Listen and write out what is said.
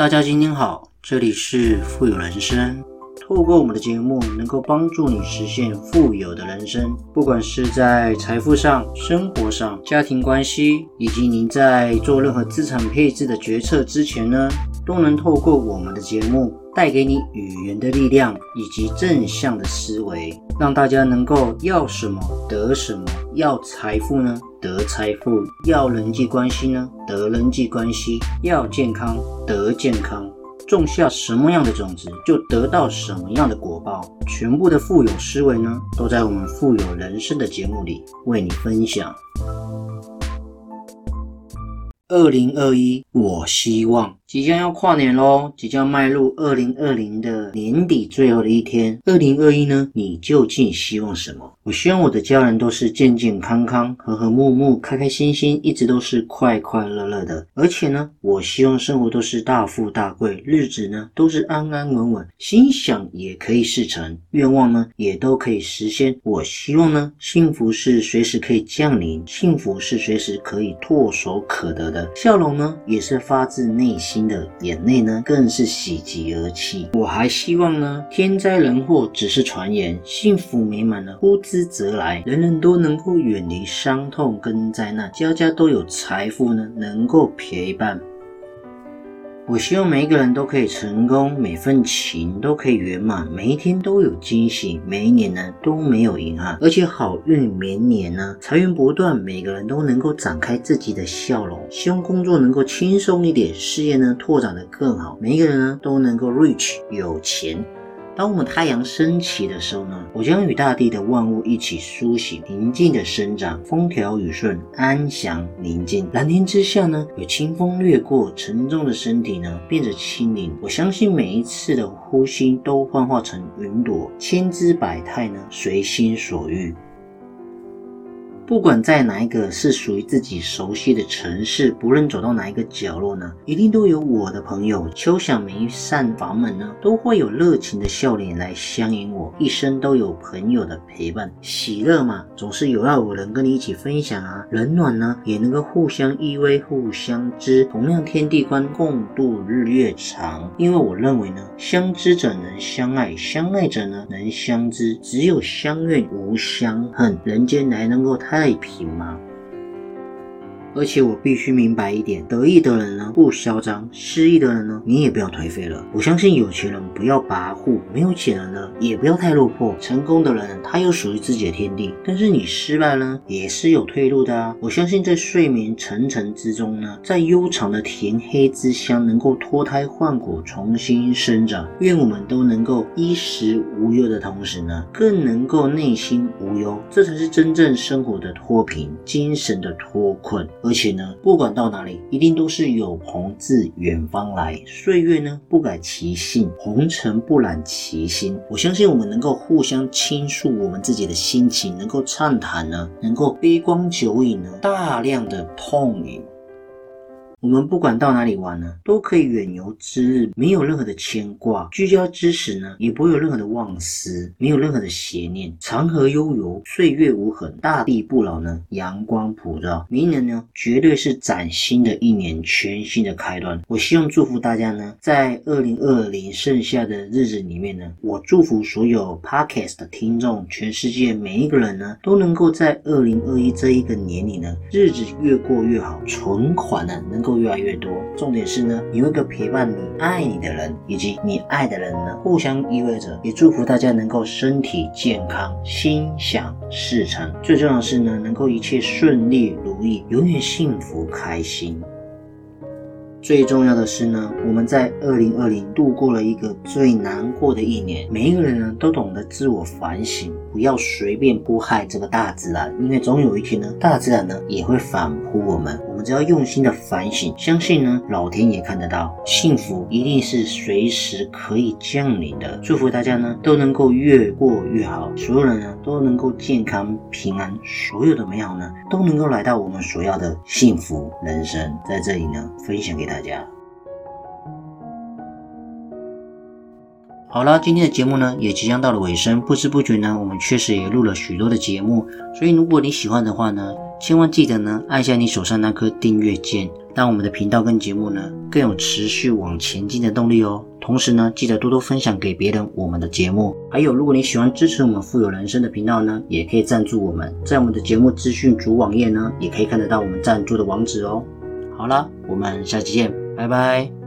大家今天好，这里是富有人生。透过我们的节目，能够帮助你实现富有的人生。不管是在财富上、生活上、家庭关系，以及您在做任何资产配置的决策之前呢，都能透过我们的节目，带给你语言的力量以及正向的思维，让大家能够要什么得什么。要财富呢，得财富；要人际关系呢，得人际关系；要健康，得健康。种下什么样的种子，就得到什么样的果报。全部的富有思维呢，都在我们富有人生的节目里为你分享。二零二一，我希望即将要跨年喽，即将迈入二零二零的年底最后的一天。二零二一呢，你究竟希望什么？我希望我的家人都是健健康康、和和睦睦、开开心心，一直都是快快乐乐的。而且呢，我希望生活都是大富大贵，日子呢都是安安稳稳，心想也可以事成，愿望呢也都可以实现。我希望呢，幸福是随时可以降临，幸福是随时可以唾手可得的，笑容呢也是发自内心的，眼泪呢更是喜极而泣。我还希望呢，天灾人祸只是传言，幸福美满呢呼之。则来，人人都能够远离伤痛跟灾难，家家都有财富呢，能够陪伴。我希望每一个人都可以成功，每份情都可以圆满，每一天都有惊喜，每一年呢都没有遗憾，而且好运绵绵呢，财源不断，每个人都能够展开自己的笑容。希望工作能够轻松一点，事业呢拓展的更好，每一个人呢都能够 rich 有钱。当我们太阳升起的时候呢，我将与大地的万物一起苏醒，平静的生长，风调雨顺，安详宁静。蓝天之下呢，有清风掠过，沉重的身体呢变得轻盈。我相信每一次的呼吸都幻化成云朵，千姿百态呢，随心所欲。不管在哪一个是属于自己熟悉的城市，不论走到哪一个角落呢，一定都有我的朋友。敲响每一扇房门呢，都会有热情的笑脸来相迎我。一生都有朋友的陪伴，喜乐嘛，总是有要有人跟你一起分享啊。冷暖呢，也能够互相依偎，互相知。同样天地宽，共度日月长。因为我认为呢，相知者能相爱，相爱者呢能相知。只有相怨无相恨，人间才能够太。太平吗？而且我必须明白一点：得意的人呢不嚣张，失意的人呢你也不要颓废了。我相信有钱人不要跋扈，没有钱人呢也不要太落魄。成功的人他有属于自己的天地，但是你失败呢也是有退路的啊！我相信在睡眠沉沉之中呢，在悠长的甜黑之乡能够脱胎换骨，重新生长。愿我们都能够衣食无忧的同时呢，更能够内心无忧，这才是真正生活的脱贫，精神的脱困。而且呢，不管到哪里，一定都是有朋自远方来。岁月呢，不改其性，红尘不染其心。我相信我们能够互相倾诉我们自己的心情，能够畅谈呢，能够杯光酒饮呢，大量的痛饮。我们不管到哪里玩呢，都可以远游之日，没有任何的牵挂；聚焦之时呢，也不会有任何的妄思，没有任何的邪念。长河悠游，岁月无痕，大地不老呢，阳光普照。明年呢，绝对是崭新的一年，全新的开端。我希望祝福大家呢，在二零二零剩下的日子里面呢，我祝福所有 Podcast 的听众，全世界每一个人呢，都能够在二零二一这一个年里呢，日子越过越好，存款呢能够。越来越多，重点是呢，有一个陪伴你、爱你的人，以及你爱的人呢，互相依偎着。也祝福大家能够身体健康、心想事成。最重要的是呢，能够一切顺利如意，永远幸福开心。最重要的是呢，我们在二零二零度过了一个最难过的一年，每一个人呢都懂得自我反省。不要随便迫害这个大自然，因为总有一天呢，大自然呢也会反扑我们。只要用心的反省，相信呢，老天也看得到，幸福一定是随时可以降临的。祝福大家呢都能够越过越好，所有人呢都能够健康平安，所有的美好呢都能够来到我们所要的幸福人生。在这里呢，分享给大家。好了，今天的节目呢也即将到了尾声，不知不觉呢，我们确实也录了许多的节目。所以如果你喜欢的话呢，千万记得呢按下你手上那颗订阅键，让我们的频道跟节目呢更有持续往前进的动力哦。同时呢，记得多多分享给别人我们的节目。还有，如果你喜欢支持我们富有人生的频道呢，也可以赞助我们，在我们的节目资讯主网页呢，也可以看得到我们赞助的网址哦。好了，我们下期见，拜拜。